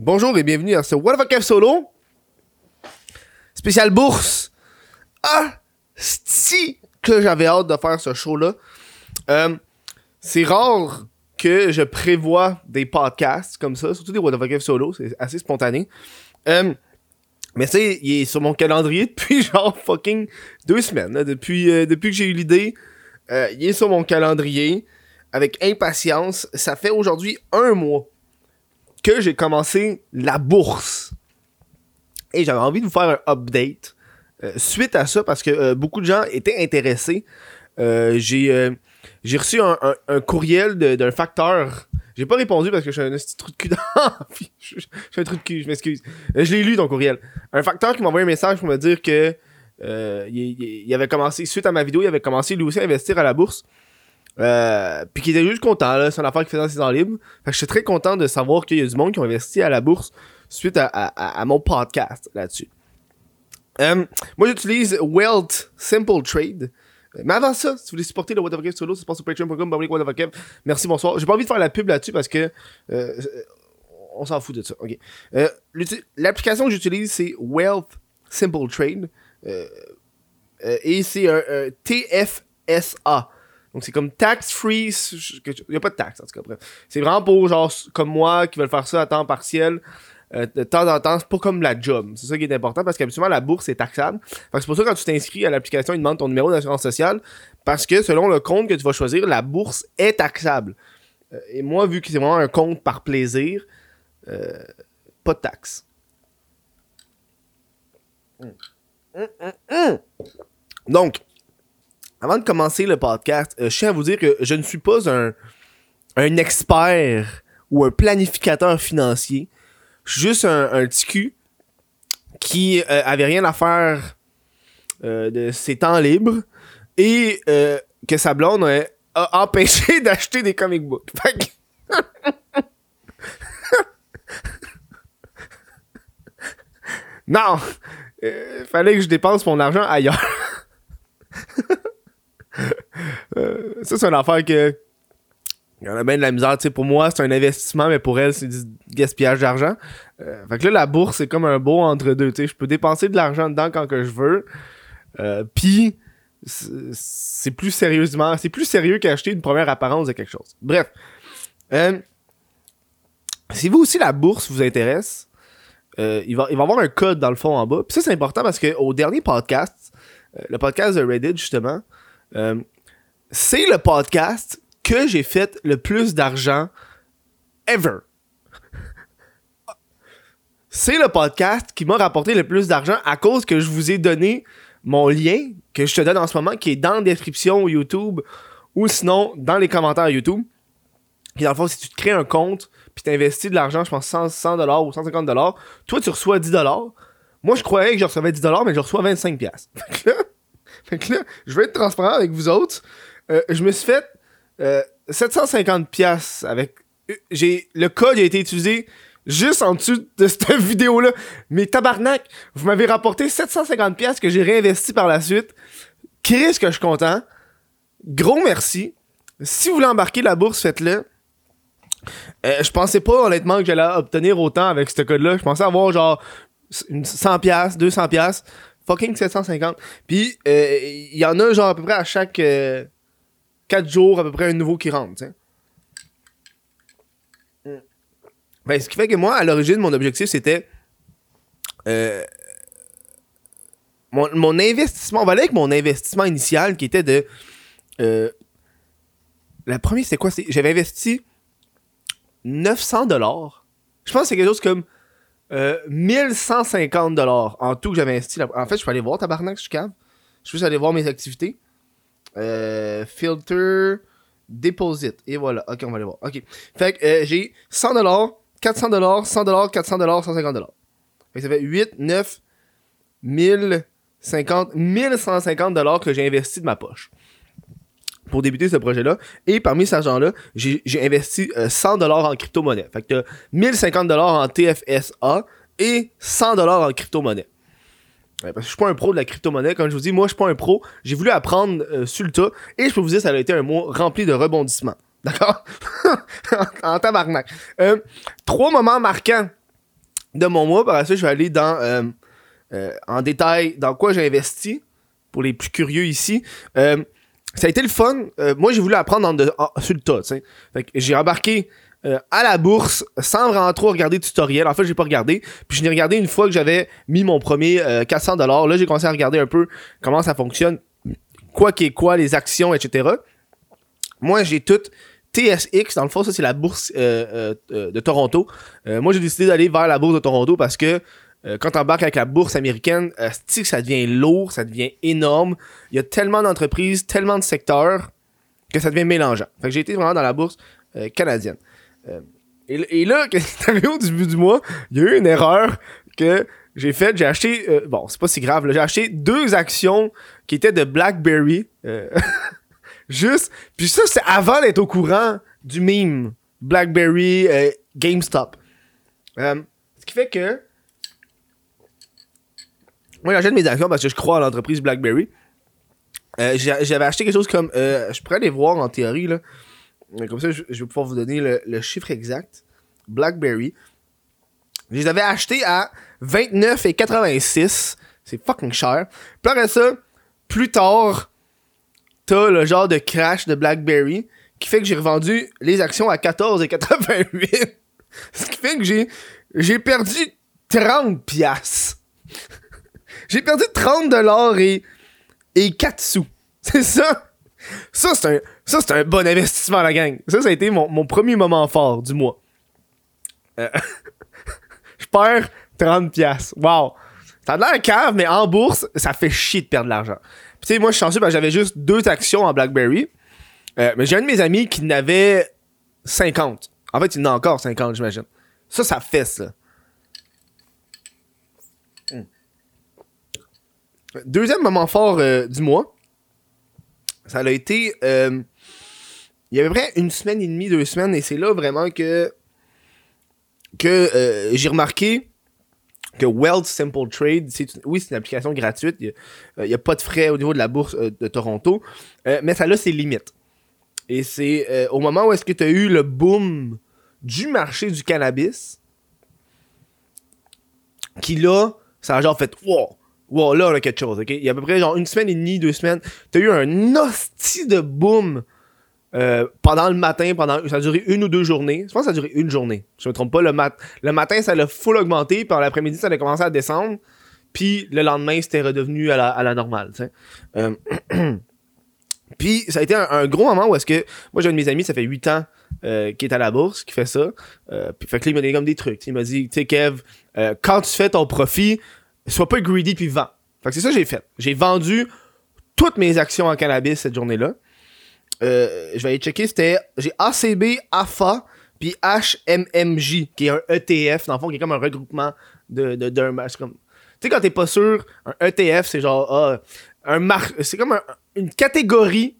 Bonjour et bienvenue à ce What the Fuck Solo. Spécial bourse. Ah, si que j'avais hâte de faire ce show-là. Euh, c'est rare que je prévois des podcasts comme ça, surtout des What the Fuck Solo, c'est assez spontané. Euh, mais tu sais, il est sur mon calendrier depuis genre fucking deux semaines. euh, depuis que j'ai eu l'idée, il est sur mon calendrier avec impatience. Ça fait aujourd'hui un mois que j'ai commencé la bourse. Et j'avais envie de vous faire un update euh, suite à ça parce que euh, beaucoup de gens étaient intéressés. Euh, j'ai reçu un, un- un courriel d'un facteur. J'ai pas répondu parce que je suis un petit trou de cul. Je je- suis un trou de cul, je m'excuse. Je l'ai lu ton courriel. Un facteur qui m'a envoyé un message pour me dire que il, commencé, suite à ma vidéo, il avait commencé lui aussi à investir à la bourse. Euh, puis qu'il était juste content, là. C'est une affaire qu'il faisait dans ses temps libres. Fait que je suis très content de savoir qu'il y a du monde qui ont investi à la bourse suite à, mon podcast là-dessus. Euh, moi, j'utilise Wealth Simple Trade. Mais avant ça, si vous voulez supporter le What the Solo, ça se passe sur patreon.com. Merci, bonsoir. J'ai pas envie de faire la pub là-dessus parce que euh, on s'en fout de ça. L'application que j'utilise, c'est Wealth Simple Trade. Et c'est un TFSA. Donc c'est comme tax free. Il n'y a pas de taxe en tout cas. bref. C'est vraiment pour genre comme moi qui veulent faire ça à temps partiel. euh, de temps en temps, c'est pas comme la job. C'est ça qui est important parce qu'habituellement la bourse est taxable. C'est pour ça que quand tu t'inscris à l'application, il demande ton numéro d'assurance sociale parce que selon le compte que tu vas choisir, la bourse est taxable. Euh, et moi, vu que c'est vraiment un compte par plaisir, euh, pas de taxe. Hum, hum, hum. Donc, avant de commencer le podcast, euh, je tiens à vous dire que je ne suis pas un, un expert ou un planificateur financier. Je suis juste un, un petit cul qui euh, avait rien à faire euh, de ses temps libres et que sa blonde a, empêché d'acheter des comic books. Fait que- non! Fallait que je dépense mon argent ailleurs. Euh, ça, c'est une affaire que. Il y en a bien de la misère. Sais, pour moi, c'est un investissement, mais pour elle, c'est du gaspillage d'argent. Euh, fait que là, la bourse, c'est comme un beau entre-deux. Je peux dépenser de l'argent dedans quand que je veux. Euh, Puis, c'est plus sérieusement. C'est plus sérieux qu'acheter une première apparence de quelque chose. Bref. Si vous aussi, la bourse vous intéresse, il, va, il va y avoir un code dans le fond en bas. Puis ça, c'est important parce qu'au dernier podcast, le podcast de Reddit, justement, c'est le podcast que j'ai fait le plus d'argent ever. C'est le podcast qui m'a rapporté le plus d'argent à cause que je vous ai donné mon lien que je te donne en ce moment qui est dans la description YouTube ou sinon dans les commentaires YouTube. Puis dans le fond, si tu te crées un compte puis tu investis de l'argent, je pense 100, 100 dollars ou 150 dollars, toi tu reçois 10 dollars. Moi, je croyais que je recevais 10 dollars, mais je reçois 25 pièces. Fait que là, fait que là, je vais être transparent avec vous autres. Euh, je me suis fait euh, 750 pièces avec euh, j'ai le code a été utilisé juste en dessous de cette vidéo là. Mais tabarnak, vous m'avez rapporté 750 pièces que j'ai réinvesti par la suite. Qu'est-ce que je suis content. Gros merci. Si vous voulez embarquer la bourse, faites-le. Euh, je pensais pas honnêtement que j'allais obtenir autant avec ce code là. Je pensais avoir genre une 100 pièces, 200 pièces, fucking 750. Puis euh, il y en a genre à peu près à chaque 4 jours à peu près un nouveau qui rentre. Mm. Ben, ce qui fait que moi, à l'origine, mon objectif, c'était. euh, mon, mon investissement. On va aller avec mon investissement initial qui était de. euh, la première, c'était quoi? J'avais investi 900 dollars. Je pense que c'est quelque chose comme euh, 1150 dollars en tout que j'avais investi. En fait, je peux aller voir tabarnak, je suis cave. Je peux juste aller voir mes activités. Euh, filter, deposit. Et voilà. Ok, on va aller voir. Ok. Fait que euh, j'ai 100 dollars, 400 dollars, 100 dollars, 400 dollars, 150 dollars. Fait que ça fait 8, 9, 1050, 1150 dollars que j'ai investi de ma poche pour débuter ce projet-là. Et parmi cet argent-là, j'ai investi euh, 100$ en crypto-monnaie. Fait que t'as 1050$ en TFSA et 100$ en crypto-monnaie. Parce que je suis pas un pro de la crypto-monnaie. Comme je vous dis, moi, je suis pas un pro. J'ai voulu apprendre euh, sur le tas. Et je peux vous dire, ça a été un mois rempli de rebondissements. D'accord? en, en tabarnak. Euh, trois moments marquants de mon mois. Par la suite, je vais aller dans, euh, euh, en détail dans quoi j'ai investi pour les plus curieux ici. Ça a été le fun. Moi, j'ai voulu apprendre en de- sur le tas. J'ai embarqué euh, à la bourse sans vraiment trop regarder de tutoriel. En fait, j'ai pas regardé. Puis je l'ai regardé une fois que j'avais mis mon premier euh, 400 Là, j'ai commencé à regarder un peu comment ça fonctionne, quoi qu'est quoi, les actions, etc. Moi, j'ai tout TSX. Dans le fond, ça, c'est la bourse euh, de Toronto. Moi, j'ai décidé d'aller vers la bourse de Toronto parce que quand t'embarques avec la bourse américaine, ça devient lourd, ça devient énorme. Il y a tellement d'entreprises, tellement de secteurs que ça devient mélangeant. Fait j'ai été vraiment dans la bourse canadienne. Euh, et, là, arrivé au début du mois, il y a eu une erreur que j'ai faite. J'ai acheté, euh, bon, c'est pas si grave, j'ai acheté deux actions qui étaient de BlackBerry. euh, juste, puis ça, c'est avant d'être au courant du meme BlackBerry GameStop. Ce qui fait que moi, j'achète mes actions parce que je crois à l'entreprise BlackBerry. J'avais acheté quelque chose comme. je pourrais aller voir en théorie, là. Euh, Comme ça, je, vais pouvoir vous donner le, le chiffre exact. BlackBerry. Je les avais achetés à 29,86. C'est fucking cher. Puis après ça, plus tard, t'as le genre de crash de BlackBerry qui fait que j'ai revendu les actions à 14,88. Ce qui fait que j'ai j'ai perdu 30 piastres. J'ai perdu 30 dollars et, et 4 sous. C'est ça. Ça, c'est un, ça, c'est un bon investissement, la gang. Ça, ça a été mon, mon premier moment fort du mois. Euh, je perds 30 piastres. Wow. Ça a l'air cave, mais en bourse, ça fait chier de perdre de l'argent. Tu sais, moi, je suis chanceux parce que j'avais juste deux actions en BlackBerry. Euh, mais j'ai un de mes amis qui n'avait 50. En fait, il en a encore 50, j'imagine. Ça, ça fesse, là. Deuxième moment fort euh, du mois, ça a été. euh, il y a à peu près une semaine et demie, deux semaines, et c'est là vraiment que. que euh, j'ai remarqué que Wealth Simple Trade, oui, c'est une application gratuite, il n'y a, pas de frais au niveau de la bourse euh, de Toronto, euh, mais ça a ses limites. Et c'est euh, au moment où est-ce que tu as eu le boom du marché du cannabis, qui là, ça a genre fait wow, wow, là on a quelque chose, ok? Il y a à peu près genre une semaine et demie, deux semaines, t'as eu un hostie de boom euh, pendant le matin, pendant ça a duré une ou deux journées. Je pense que ça a duré une journée. Je me trompe pas. Le, mat le matin, ça l'a full augmenté, puis l'après-midi, ça a commencé à descendre. Puis le lendemain, c'était redevenu à la, à la normale. Euh, puis ça a été un, gros moment où est-ce que. Moi, j'ai un de mes amis, ça fait 8 ans euh, qui est à la bourse, qui fait ça. Euh, puis fait que là, il m'a donné comme des trucs. Il m'a dit, tu sais, Kev, euh, quand tu fais ton profit, sois pas greedy puis vends. Fait que c'est ça que j'ai fait. J'ai vendu toutes mes actions en cannabis cette journée-là. Euh, je vais aller checker, c'était. J'ai ACB, AFA, puis HMMJ, qui est un ETF, dans le fond, qui est comme un regroupement de, de, d'un. Comme... Tu sais, quand t'es pas sûr, un ETF, c'est genre. ah, un mar... C'est comme un- une catégorie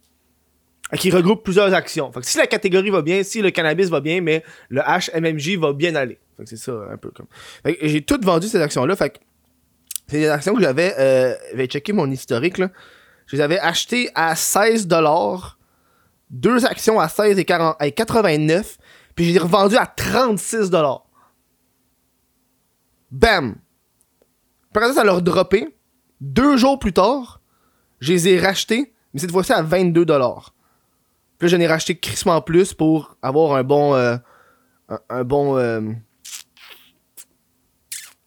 qui regroupe plusieurs actions. Fait que si la catégorie va bien, si le cannabis va bien, mais le HMMJ va bien aller. Fait que c'est ça, un peu comme. Fait que j'ai tout vendu ces actions-là. Fait que c'est des actions que j'avais. Euh, je vais checker mon historique, là. Je les avais achetées à 16 deux actions à 16 et 40 et 89, puis je les ai revendues à 36 Bam! Après ça, ça leur droppé. Deux jours plus tard, je les ai rachetés, mais cette fois-ci à 22 Puis là, j'en ai racheté crissement plus pour avoir un bon... euh, un, un bon... euh,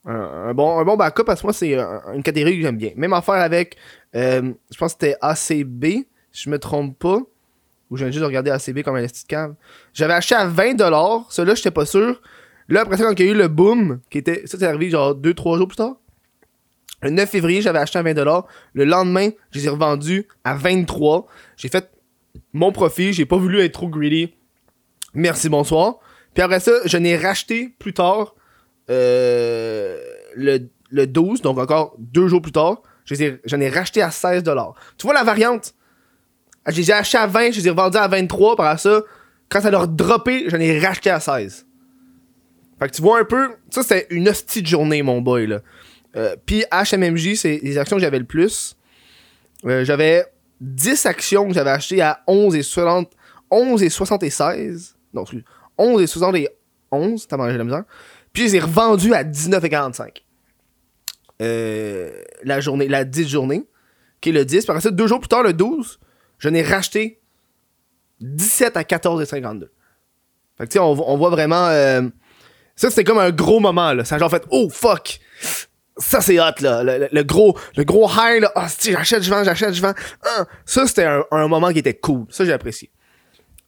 un, bon, un bon backup parce que moi c'est un- une catégorie que j'aime bien. Même affaire avec, euh, je pense que c'était ACB, si je me trompe pas, ou j'ai juste regardé ACB comme un de cave. J'avais acheté à 20$, celui-là j'étais pas sûr. Là après ça quand il y a eu le boom, qui était, ça c'est arrivé genre 2-3 jours plus tard. Le 9 février j'avais acheté à 20$, le lendemain je les ai revendus à 23$. J'ai fait mon profit, j'ai pas voulu être trop greedy. Merci bonsoir. Puis après ça, je n'ai racheté plus tard euh, le, le 12, donc encore deux jours plus tard, j'en ai, racheté à 16$. Tu vois la variante? Je les ai achetés à 20, je les ai revendus à 23, par ça, quand ça leur droppé, j'en ai racheté à 16. Fait que tu vois un peu, ça c'était une hostie de journée, mon boy, là. Euh, Puis HMMJ, c'est les actions que j'avais le plus. Euh, j'avais 10 actions que j'avais achetées à 11 et 60, 11 et 76. Non, excuse, 11 et 60 et 11, t'as mangé la misère. Puis je les ai revendus à 19,45. Euh, la journée, la 10 journée, qui est le 10. Par ça, deux jours plus tard, le 12, je n'ai racheté 17 à 14,52. Fait que tu sais, on, voit vraiment. Euh, ça, c'était comme un gros moment, là. Ça genre fait, oh fuck! Ça, c'est hot, là. Le, gros, le gros high, là. Ah, oh, j'achète, je vends, j'achète, je vends. Ah, ça, c'était un, moment qui était cool. Ça, j'ai apprécié.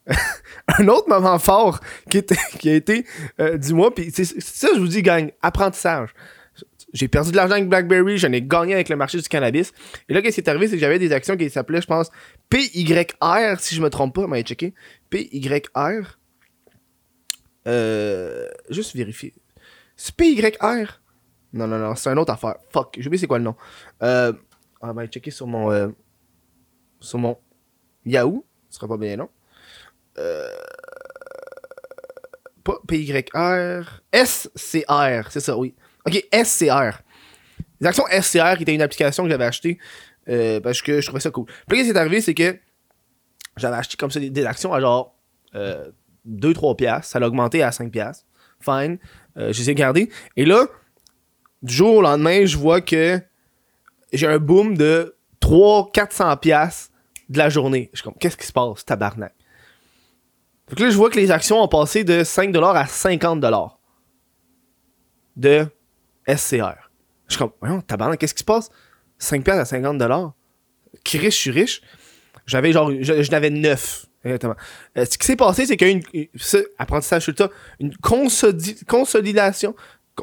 un autre moment fort qui, a été euh, du mois, puis ça, je vous dis, gang, apprentissage. J'ai perdu de l'argent avec BlackBerry, j'en ai gagné avec le marché du cannabis. Et là, qu'est-ce qui est arrivé, c'est que j'avais des actions qui s'appelaient, je pense, PYR, si je me trompe pas, mais checker. PYR. Euh, juste vérifier. C'est PYR? Non, non, non, c'est une autre affaire. Fuck, j'ai oublié c'est quoi le nom. Euh, on va checker sur mon, euh, sur mon Yahoo. Ce sera pas bien non. Euh, pas PYR. SCR, c'est ça, oui. Ok, SCR. Les actions SCR qui était une application que j'avais achetée euh, parce que je trouvais ça cool. Puis ce qui est arrivé, c'est que j'avais acheté comme ça des, actions à genre euh, 2-3 piastres. Ça a augmenté à 5 piastres. Fine. Euh, je les ai gardés. Et là, du jour au lendemain, je vois que j'ai un boom de 300-400 piastres de la journée. Je suis comme, qu'est-ce qui se passe, tabarnak? Donc là, je vois que les actions ont passé de 5$ à 50$ de SCR. Je suis comme, voyons, tabarnak, qu'est-ce qui se passe? 5$ à 50$. Qui riche, je suis riche. J'avais genre, je, n'avais 9. Exactement. Euh, ce qui s'est passé, c'est qu'il y a une, ça, apprentissage une consolidation.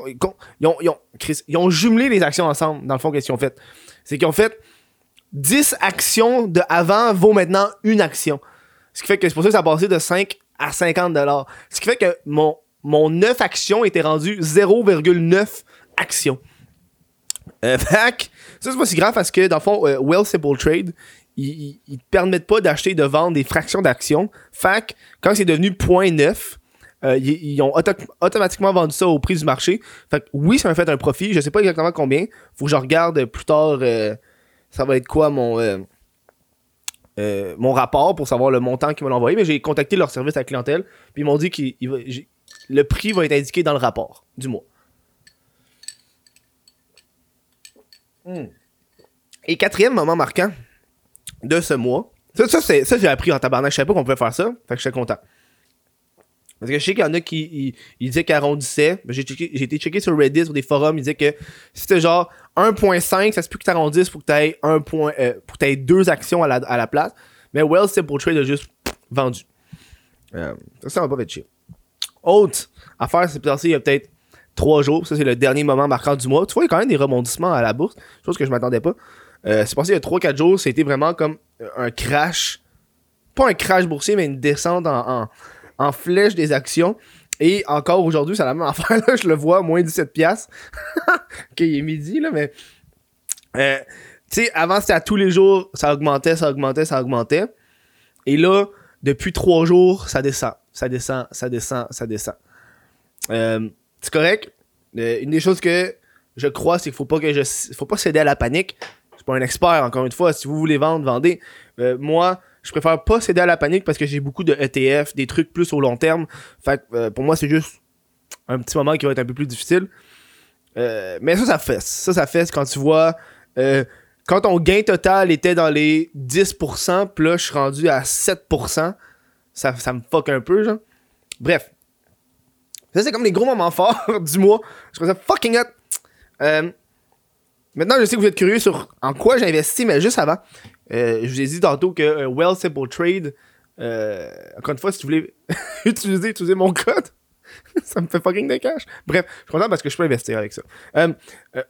Ils ont, ils, ont, ils ont jumelé les actions ensemble, dans le fond, qu'est-ce qu'ils ont fait? C'est qu'ils ont fait 10 actions de avant vaut maintenant une action. Ce qui fait que c'est pour ça que ça a passé de 5 à 50 Ce qui fait que mon, mon 9 actions était rendu 0,9 actions. Euh, fait ça c'est pas si grave parce que dans le fond, euh, Well Simple Trade, ils, ils, te permettent pas d'acheter et de vendre des fractions d'actions. Fait quand c'est devenu 0.9, euh, ils, ont automatiquement vendu ça au prix du marché. Fait que oui, ça m'a fait un profit. Je sais pas exactement combien. Faut que je regarde plus tard. Euh, ça va être quoi mon euh, mon rapport pour savoir le montant qu'ils m'ont envoyé. Mais j'ai contacté leur service à clientèle. Puis ils m'ont dit que le prix va être indiqué dans le rapport du mois. Hmm. Et quatrième moment marquant de ce mois. Ça, ça, ça j'ai appris en tabarnak. Je savais pas qu'on pouvait faire ça. Fait que j'étais content. Parce que je sais qu'il y en a qui disaient qu'ils arrondissaient. J'ai, été checké sur Reddit, sur des forums, ils disaient que si c'était genre 1.5, ça se peut que tu arrondisses pour que tu aies, point, euh, deux actions à la, place. Mais Well Simple Trade a juste vendu. Euh, ça, ça va pas fait chier. Autre affaire, c'est passé il y a peut-être trois jours. Ça, c'est le dernier moment marquant du mois. Tu vois, il y a quand même des rebondissements à la bourse. Chose que je m'attendais pas. Euh, c'est passé il y a 3-4 jours. C'était vraiment comme un crash. Pas un crash boursier, mais une descente en en flèche des actions. Et encore aujourd'hui, c'est la même affaire. Là, je le vois, moins 17 piastres. ok, il est midi, là, mais... Euh, tu sais, avant, c'était à tous les jours, ça augmentait, ça augmentait, ça augmentait. Et là, depuis trois jours, ça descend. Ça descend, ça descend, ça descend. Euh, c'est correct. Euh, une des choses que je crois, c'est qu'il faut pas que je... faut pas céder à la panique. Je suis pas un expert, encore une fois. Si vous voulez vendre, vendez. moi, je préfère pas céder à la panique parce que j'ai beaucoup de ETF, des trucs plus au long terme. Fait euh, pour moi, c'est juste un petit moment qui va être un peu plus difficile. Euh, mais ça, ça fait. Ça, ça fait quand tu vois. Euh, quand ton gain total était dans les 10%, puis là, je suis rendu à 7%, ça, ça me fuck un peu, genre. Bref. Ça, c'est comme les gros moments forts du mois. Je trouve ça fucking hot. maintenant, je sais que vous êtes curieux sur en quoi j'ai investi, mais juste avant, euh, je vous ai dit tantôt que euh, Well Simple Trade, euh, encore une fois, si vous voulez utiliser, mon code, ça me fait fucking de cash. Bref, je suis content parce que je peux investir avec ça.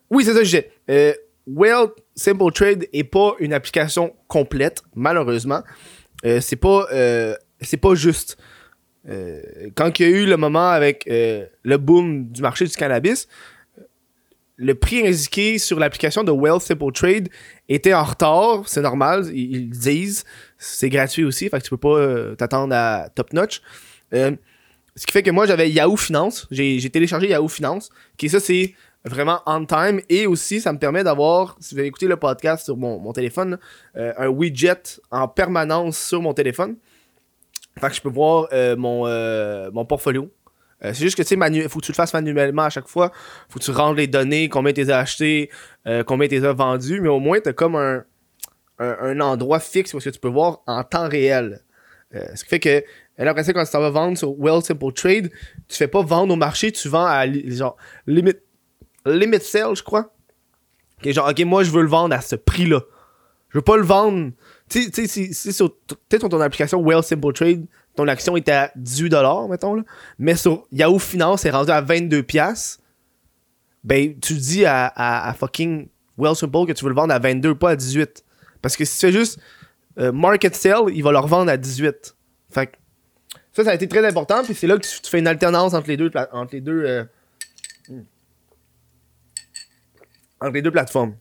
oui, c'est ça que j'ai. well Simple Trade est pas une application complète, malheureusement. c'est pas, c'est pas juste. quand il y a eu le moment avec le boom du marché du cannabis, le prix indiqué sur l'application de Well Simple Trade était en retard, c'est normal, ils, disent, c'est gratuit aussi, fait que tu peux pas euh, t'attendre à top notch. Euh, ce qui fait que moi j'avais Yahoo Finance, j'ai téléchargé Yahoo Finance, qui ça c'est vraiment on time et aussi ça me permet d'avoir, si vous avez écouté le podcast sur mon, téléphone, euh, un widget en permanence sur mon téléphone. Fait que je peux voir mon, mon portfolio Euh, c'est juste que, tu sais, faut que tu le fasses manuellement à chaque fois. Faut que tu rentres les données, combien t'es acheté, euh, combien t'es as vendu. Mais au moins, t'as comme un, un, endroit fixe où que tu peux voir en temps réel. Euh, ce qui fait que, là, après ça, quand tu vas vendre sur Well Simple Trade, tu fais pas vendre au marché, tu vends à, genre, limit, limit sell, je crois. Genre, ok, moi, je veux le vendre à ce prix-là. Je veux pas le vendre. Tu sais- si, si sur sur ton application Well Simple Trade, ton action est à 18$, mettons, là. Mais sur Yahoo Finance, c'est rendu à 22$. Ben, tu dis à, fucking Well Simple que tu veux le vendre à 22, pas à 18. Parce que si tu fais juste euh, market sell, il va le revendre à 18. Fait que ça, ça a été très important. Puis c'est là que tu, fais une alternance entre les deux, entre les deux, euh, hmm. entre les deux plateformes.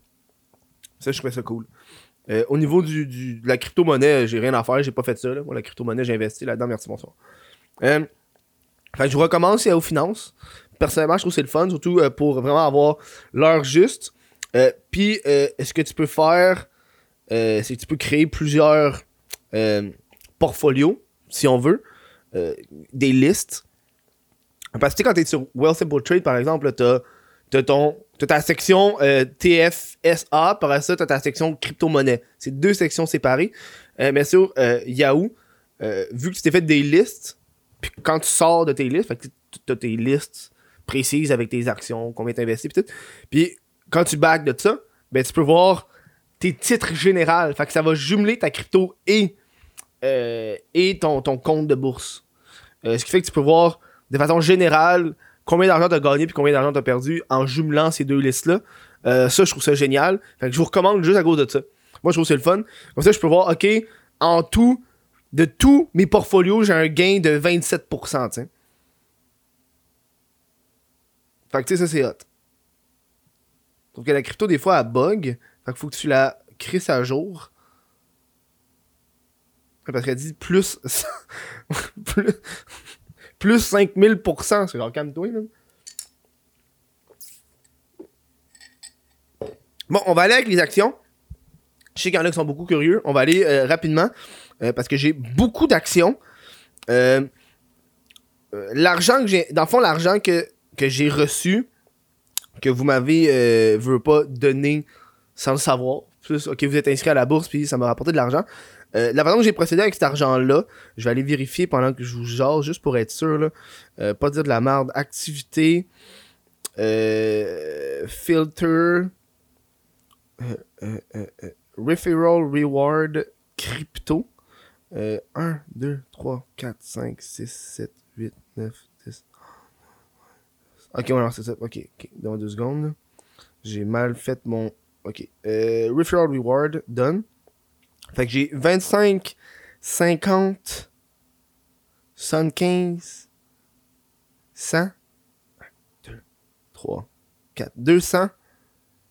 Ça, je trouvais ça cool. Euh, au niveau du, de la crypto-monnaie, j'ai rien à faire, j'ai pas fait ça. Moi, la crypto-monnaie, j'ai investi là-dedans. Merci, bonsoir. Euh, fait que je recommence Yahoo Finance. Personnellement, je trouve que c'est le fun, surtout euh, pour vraiment avoir l'heure juste. Euh, Puis, euh, ce que tu peux faire, euh, c'est que tu peux créer plusieurs euh, portfolios, si on veut, euh, des listes? Parce que quand tu es sur Well Simple Trade, par exemple, tu as, ton, t'as ta section euh, TFSA, par ça, tu as ta section crypto-monnaie. C'est deux sections séparées. Euh, mais sur euh, Yahoo, vu que tu t'es fait des listes, puis quand tu sors de tes listes, fait que tu as tes listes précises avec tes actions, combien tu investis, puis tout. Puis quand tu back de ça, ben tu peux voir tes titres généraux. Fait que ça va jumeler ta crypto et, et ton, ton compte de bourse. Ce qui fait que tu peux voir de façon générale combien d'argent tu as gagné puis combien d'argent tu as perdu en jumelant ces deux listes-là. Euh, ça, je trouve ça génial. Fait que je vous recommande juste à cause de ça. Moi, je trouve que c'est le fun. Comme ça, je peux voir, OK, en tout, de tous mes portfolios, j'ai un gain de 27%, tu sais. Fait que, tu sais, ça, c'est hot. Sauf que la crypto, des fois, elle bug. Fait qu'il faut que tu la crisses à jour. Parce qu'elle dit plus. plus, plus 5000%. C'est genre calme-toi, là. Bon, on va aller avec les actions. Je sais qu'il y en a qui sont beaucoup curieux. On va aller euh, rapidement. euh, parce que j'ai beaucoup d'actions. Euh, l'argent que j'ai. Dans le fond, l'argent que, j'ai reçu, que vous m'avez veut pas donné sans le savoir. Ok, vous êtes inscrit à la bourse, puis ça m'a rapporté de l'argent. Euh, la façon que j'ai procédé avec cet argent-là, je vais aller vérifier pendant que je vous jase, juste pour être sûr, là. Euh, pas dire de la merde. Activité. Euh, filter. euh, referral reward crypto. Euh, 1, 2, 3, 4, 5, 6, 7, 8, 9, 10. Ok, voilà, c'est ça. Ok. Dans deux secondes. là. J'ai mal fait mon. Ok. Euh, reward, done. Fait que j'ai 25, 50, 75, 100, 2, 3, 4, 200,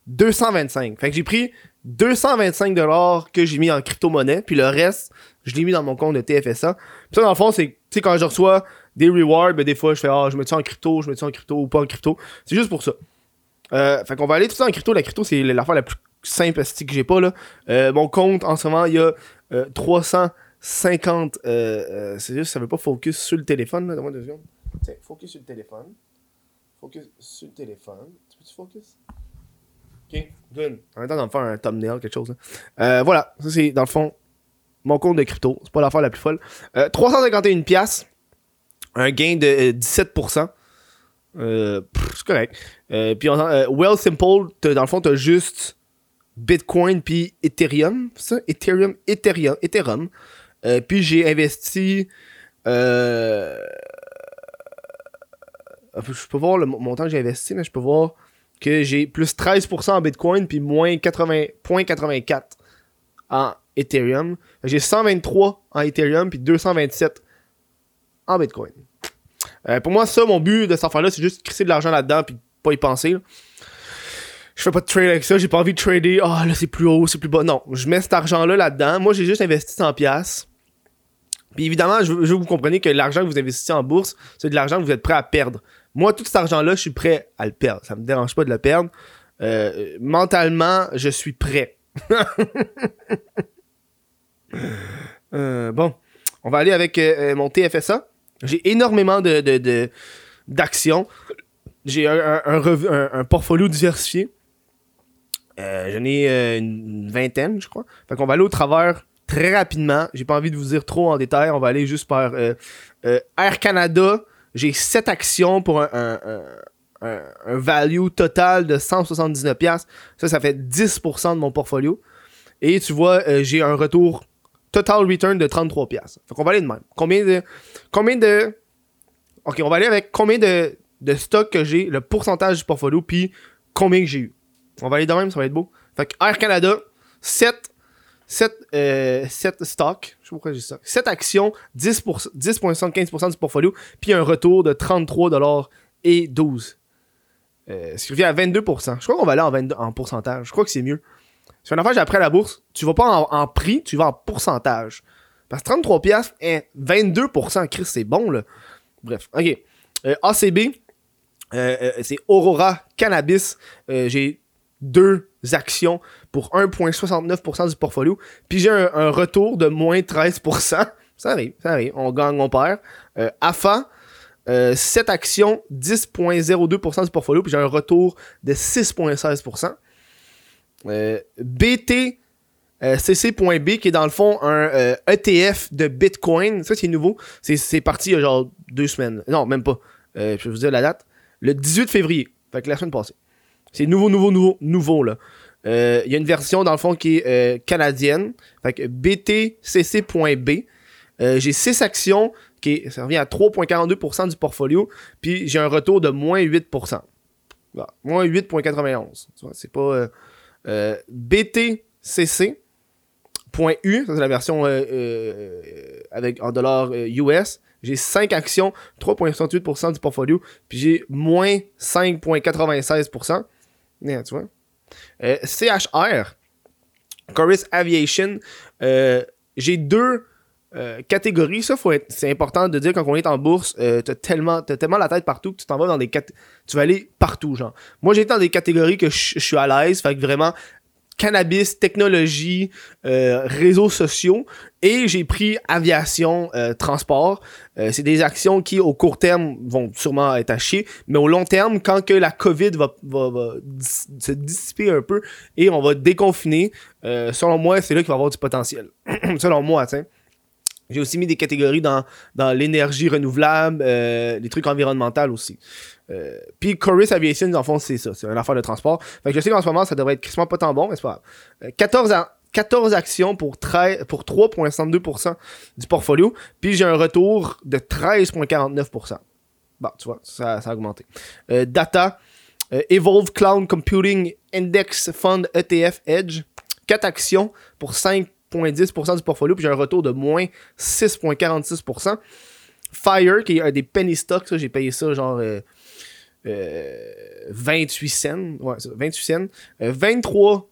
225. Fait que j'ai pris 225 dollars que j'ai mis en crypto-monnaie, puis le reste, je l'ai mis dans mon compte de TFSA. Puis ça, dans le fond, c'est, quand je reçois des rewards, ben des fois, je fais, ah, je mets ça en crypto, je mets ça en crypto ou pas en crypto. C'est juste pour ça. Euh, fait qu'on va aller tout ça en crypto. La crypto, c'est l'affaire la plus simple que j'ai pas, là. Euh, mon compte, en ce moment, il y a euh, 350. Euh, euh, c'est juste, ça veut pas focus sur le téléphone, là. Donne-moi deux secondes. Focus sur le téléphone. Focus sur le téléphone. Tu peux-tu focus? Ok, good. En même temps, d'en me faire un thumbnail, quelque chose. là. Voilà, ça c'est dans le fond mon compte de crypto. C'est pas l'affaire la plus folle. Euh, 351 pièces, un gain de euh, 17%. Euh, pff, c'est correct. Euh, puis euh, Well Simple, dans le fond, t'as juste Bitcoin puis Ethereum, ça? Ethereum, Ethereum, Ethereum. Euh, puis j'ai investi. Euh, je peux voir le mo- montant que j'ai investi, mais je peux voir que j'ai plus 13% en Bitcoin puis moins 80.84 en Ethereum. J'ai 123 en Ethereum puis 227 en Bitcoin. Euh, pour moi, ça, mon but de cette affaire-là, c'est juste crisser de l'argent là-dedans puis pas y penser. là. Je fais pas de trade avec ça, j'ai pas envie de trader. Ah, là, c'est plus haut, c'est plus bas. Non, je mets cet argent-là là-dedans. Moi, j'ai juste investi 100$. piastres. Puis évidemment, je veux, que vous compreniez que l'argent que vous investissez en bourse, c'est de l'argent que vous êtes prêt à perdre. Moi, tout cet argent-là, je suis prêt à le perdre. Ça me dérange pas de le perdre. Euh, mentalement, je suis prêt. Euh, bon, on va aller avec euh, mon TFSA. J'ai énormément de, d'actions. J'ai un, un, portfolio diversifié. Euh, J'en ai euh, une vingtaine, je crois. Fait qu'on va aller au travers très rapidement. J'ai pas envie de vous dire trop en détail. On va aller juste par euh, Air Canada. J'ai 7 actions pour un, un, value total de 179$. Ça, ça fait 10% de mon portfolio. Et tu vois, j'ai un retour total return de 33$. Fait qu'on va aller de même. Combien de. Combien de. Ok, on va aller avec combien de, de stocks que j'ai, le pourcentage du portfolio, puis combien que j'ai eu. On va aller de même, ça va être beau. Fait que Air Canada, 7, 7, euh, 7 stocks, je sais pourquoi j'ai ça. 7 actions, 10,75% du portfolio, puis un retour de 33$ et 12. Euh, ce qui revient à 22%. Je crois qu'on va aller en, 22, en pourcentage. Je crois que c'est mieux. C'est une affaire j'ai appris à la bourse. Tu vas pas en, en, prix, tu vas en pourcentage. Parce que 33 pièces et 22%, Chris, c'est bon, là. Bref, ok. Euh, ACB, c'est Aurora Cannabis. j'ai deux actions pour 1,69% du portfolio. Puis j'ai un, retour de moins 13%. Ça arrive, ça arrive. On gagne, on perd. AFA, euh, 7 actions, 10,02% du portfolio, puis j'ai un retour de 6,16%. Euh, BT euh, qui est dans le fond un ETF de Bitcoin. Ça, c'est nouveau. C'est parti il y a genre deux semaines. Non, même pas. je vais vous dire la date. Le 18 février. La semaine passée. C'est nouveau, nouveau, nouveau, nouveau, là. Il y a une version, dans le fond, qui est canadienne. Fait que BTCC.B. j'ai 6 actions, qui ça revient à 3,42% du portfolio, puis j'ai un retour de moins 8%. Bon, moins 8,91. C'est pas... Euh, euh, BTCC.U, ça c'est la version euh, euh, avec en dollars US. J'ai 5 actions, 3,68% du portfolio, puis j'ai moins 5,96%. Yeah, tu vois? CHR, Chorus Aviation, j'ai deux euh, catégorie, ça, c'est important de dire quand on est en bourse, euh, t'as tellement, t'as tellement la tête partout que tu t'en vas dans des tu vas aller partout, genre. Moi, j'ai été dans des catégories que je suis à l'aise, fait que vraiment, cannabis, technologie, euh, réseaux sociaux, et j'ai pris aviation, euh, transport. Euh, c'est des actions qui, au court terme, vont sûrement être à chier, mais au long terme, quand que la COVID va, va, va se dissiper un peu et on va déconfiner, selon moi, c'est là qu'il va y avoir du potentiel. selon moi, sais. J'ai aussi mis des catégories dans, dans l'énergie renouvelable, euh, des trucs environnementaux aussi. Euh, puis Chorus Aviation, en fond, c'est ça. C'est une affaire de transport. Fait que je sais qu'en ce moment, ça devrait être quasiment pas tant bon, mais c'est pas grave. 14, euh, 14 actions pour, pour 3,62% du portfolio. Puis j'ai un retour de 13,49%. Bon, tu vois, ça, a augmenté. Euh, data, Evolve Cloud Computing Index Fund ETF Edge. 4 actions pour 5 10% du portfolio, puis j'ai un retour de moins 6,46%. Fire, qui est un des penny stocks, j'ai payé ça genre 28 cents. Ouais, 28 cents. 23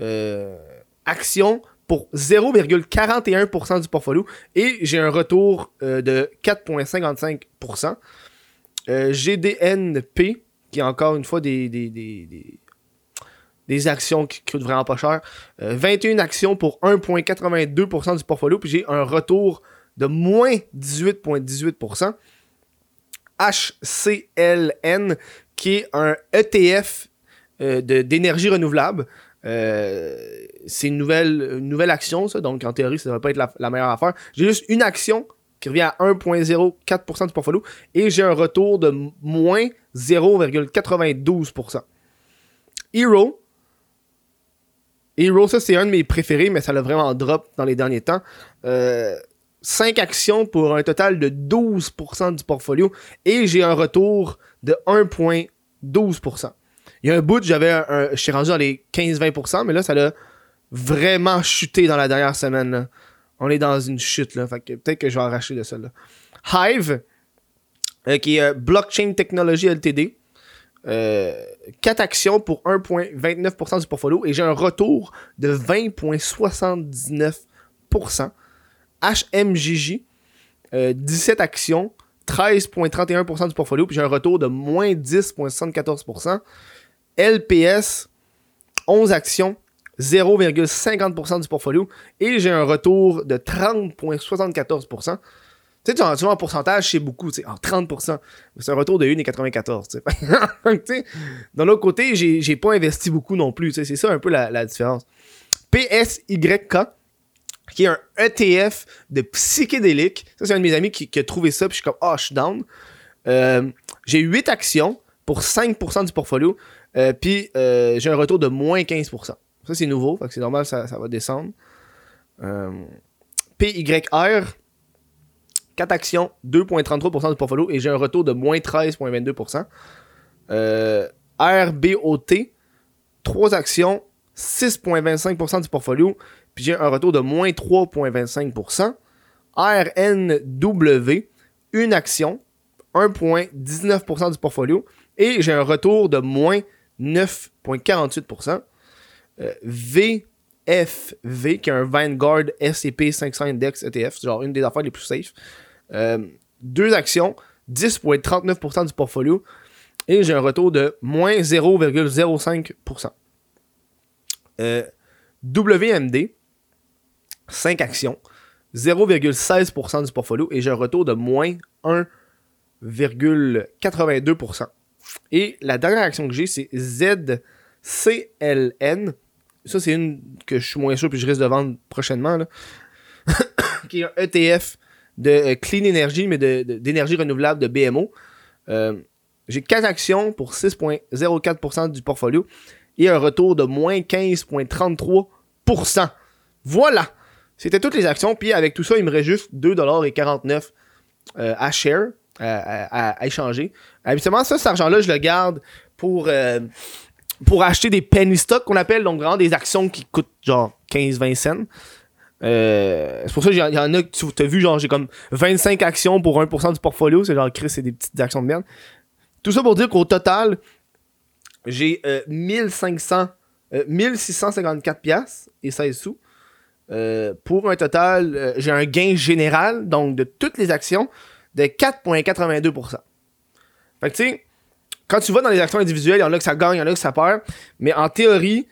euh, euh, actions pour 0,41% du portfolio et j'ai un retour de 4,55%. GDNP, qui est encore une fois des, actions qui coûtent vraiment pas cher. 21 euh, actions pour 1,82% du portfolio, puis j'ai un retour de moins 18,18%. HCLN, qui est un ETF euh, d'énergie renouvelable. Euh, c'est une nouvelle, action, ça, donc en théorie, ça ne devrait pas être la, la meilleure affaire. J'ai juste une action qui revient à 1,04% du portfolio et j'ai un retour de moins 0,92%. Hero, Hero, ça c'est un de mes préférés, mais ça l'a vraiment drop dans les derniers temps. Euh, 5 actions pour un total de 12% du portfolio et j'ai un retour de 1,12%. Il y a un bout, j'avais un, je suis rendu dans les 15-20%, mais là, ça l'a vraiment chuté dans la dernière semaine. On est dans une chute, peut-être que je vais arracher de ça, là. Hive, euh, qui est euh, Blockchain Technology LTD. 4 euh, actions pour 1,29% du portfolio et j'ai un retour de 20,79%. HMJJ, 17 actions, 13,31% du portfolio, puis j'ai un retour de moins 10,74%. LPS, 11 actions, 0,50% du portfolio, et j'ai un retour de 30,74%. Tu sais, tu vois, en pourcentage, c'est beaucoup, tu sais, en 30%. C'est un retour de 1,94, tu sais. Dans l'autre côté, j'ai pas investi beaucoup non plus. C'est ça un peu la, différence. PSYK, qui est un ETF de psychédélique. Ça, c'est un de mes amis qui, a trouvé ça, puis je suis comme, oh, je suis down. Euh, j'ai 8 actions pour 5% du portfolio, euh, puis euh, j'ai un retour de moins 15%. Ça, c'est nouveau, fait c'est normal, ça, ça va descendre. PYR, 4 actions, 2,33% du portfolio et j'ai un retour de moins 13,22%. Euh, RBOT, 3 actions, 6,25% du portfolio, puis j'ai un retour de moins 3,25%. RNW, une action, 1,19% du portfolio, et j'ai un retour de moins 9,48%. Euh, VFV, qui est un Vanguard S&P 500 Index ETF, genre une des affaires les plus safe. Euh, deux actions, 10,39% du portfolio. Et j'ai un retour de moins 0,05%. Euh, WMD, 5 actions, 0,16% du portfolio. Et j'ai un retour de moins 1,82%. Et la dernière action que j'ai, c'est ZCLN. Ça, c'est une que je suis moins sûr puis je risque de vendre prochainement. qui est un ETF de euh, clean energy, mais d'énergie renouvelable de BMO. Euh, j'ai 4 actions pour 6,04% du portfolio et un retour de moins 15,33%. Voilà! C'était toutes les actions. Puis avec tout ça, il me reste juste 2,49$ euh, à share, à, échanger. Habituellement, ça, cet argent-là, je le garde pour, pour acheter des penny stocks qu'on appelle, donc vraiment des actions qui coûtent genre 15-20 cents. Euh, c'est pour ça qu'il y en a que tu as vu, genre, j'ai comme 25 actions pour 1% du portfolio. C'est genre, Chris, c'est des petites actions de merde. Tout ça pour dire qu'au total, j'ai 1500, euh, 1654 euh, pièces et 16 sous. Pour un total, j'ai un gain général, donc de toutes les actions, de 4,82%. Fait que tu sais, quand tu vas dans les actions individuelles, il y en a que ça gagne, il y en a que ça perd. Mais en théorie,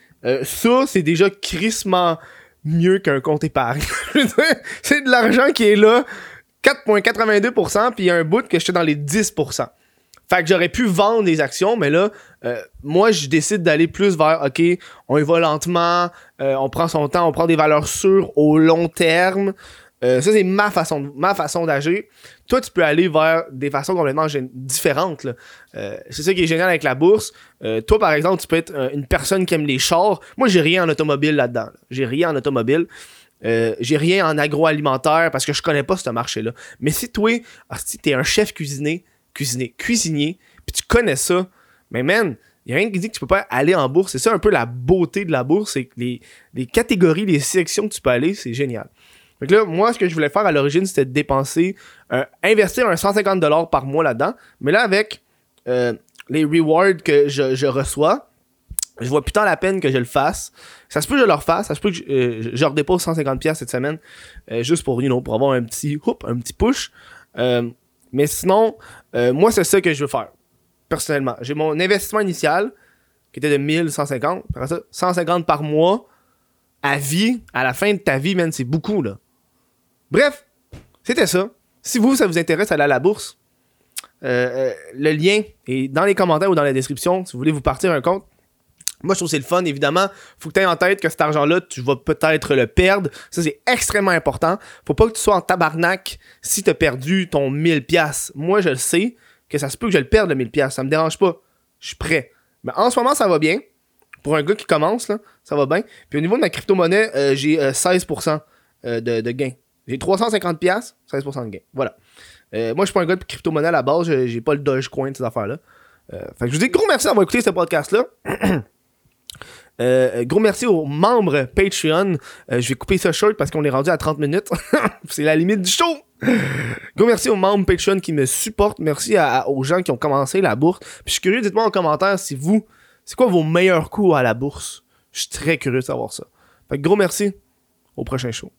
ça, c'est déjà crissement mieux qu'un compte épargne. c'est de l'argent qui est là, 4,82%, puis il y a un bout que j'étais dans les 10%. Fait que j'aurais pu vendre des actions, mais là, euh, moi, je décide d'aller plus vers, OK, on y va lentement, euh, on prend son temps, on prend des valeurs sûres au long terme. Euh, ça, c'est ma façon, ma façon d'agir. Toi, tu peux aller vers des façons complètement différentes. C'est ça qui est génial avec la bourse. Toi, par exemple, tu peux être une personne qui aime les chars. Moi, j'ai rien en automobile là-dedans. J'ai rien en automobile. j'ai rien en agroalimentaire parce que je connais pas ce marché-là. Mais si toi, si t'es un chef cuisinier, cuisinier, cuisinier, puis tu connais ça, mais man, il a rien qui dit que tu peux pas aller en bourse. C'est ça un peu la beauté de la bourse, c'est que les, catégories, les sections que tu peux aller, c'est génial. Donc là, moi, ce que je voulais faire à l'origine, c'était dépenser, euh, investir un 150$ par mois là-dedans. Mais là, avec euh, les rewards que je, reçois, je vois putain la peine que je le fasse. Ça se peut que je le refasse, ça se peut que je, euh, redépose 150$ cette semaine, juste pour, you pour avoir un petit, un petit push. mais sinon, moi, c'est ça que je veux faire, personnellement. J'ai mon investissement initial, qui était de 1150. Après ça, 150 par mois, à vie, à la fin de ta vie, man, c'est beaucoup, là. Bref, c'était ça. Si vous, ça vous intéresse d'aller à la bourse, euh, euh, le lien est dans les commentaires ou dans la description si vous voulez vous partir un compte. Moi, je trouve que c'est le fun, évidemment. Faut que tu aies en tête que cet argent-là, tu vas peut-être le perdre. Ça, c'est extrêmement important. Faut pas que tu sois en tabarnak si tu as perdu ton 1000$. Moi, je le sais que ça se peut que je le perde, le 1000$. Ça me dérange pas. Je suis prêt. Mais en ce moment, ça va bien. Pour un gars qui commence, là, ça va bien. Puis au niveau de ma crypto-monnaie, euh, j'ai 16% de, de gain. J'ai 350$, 16% de gain. Voilà. Euh, moi, je suis pas un gars de crypto-monnaie à la base. J'ai pas le Dogecoin de ces affaires-là. Euh, je vous dis gros merci d'avoir écouté ce podcast-là. Euh, gros merci aux membres Patreon. je vais couper ça short parce qu'on est rendu à 30 minutes. C'est la limite du show. Gros merci aux membres Patreon qui me supportent. Merci aux gens qui ont commencé la bourse. Puis je suis curieux, dites-moi en commentaire si vous, c'est quoi vos meilleurs coups à la bourse? Je suis très curieux de savoir ça. Fait que gros merci. Au prochain show.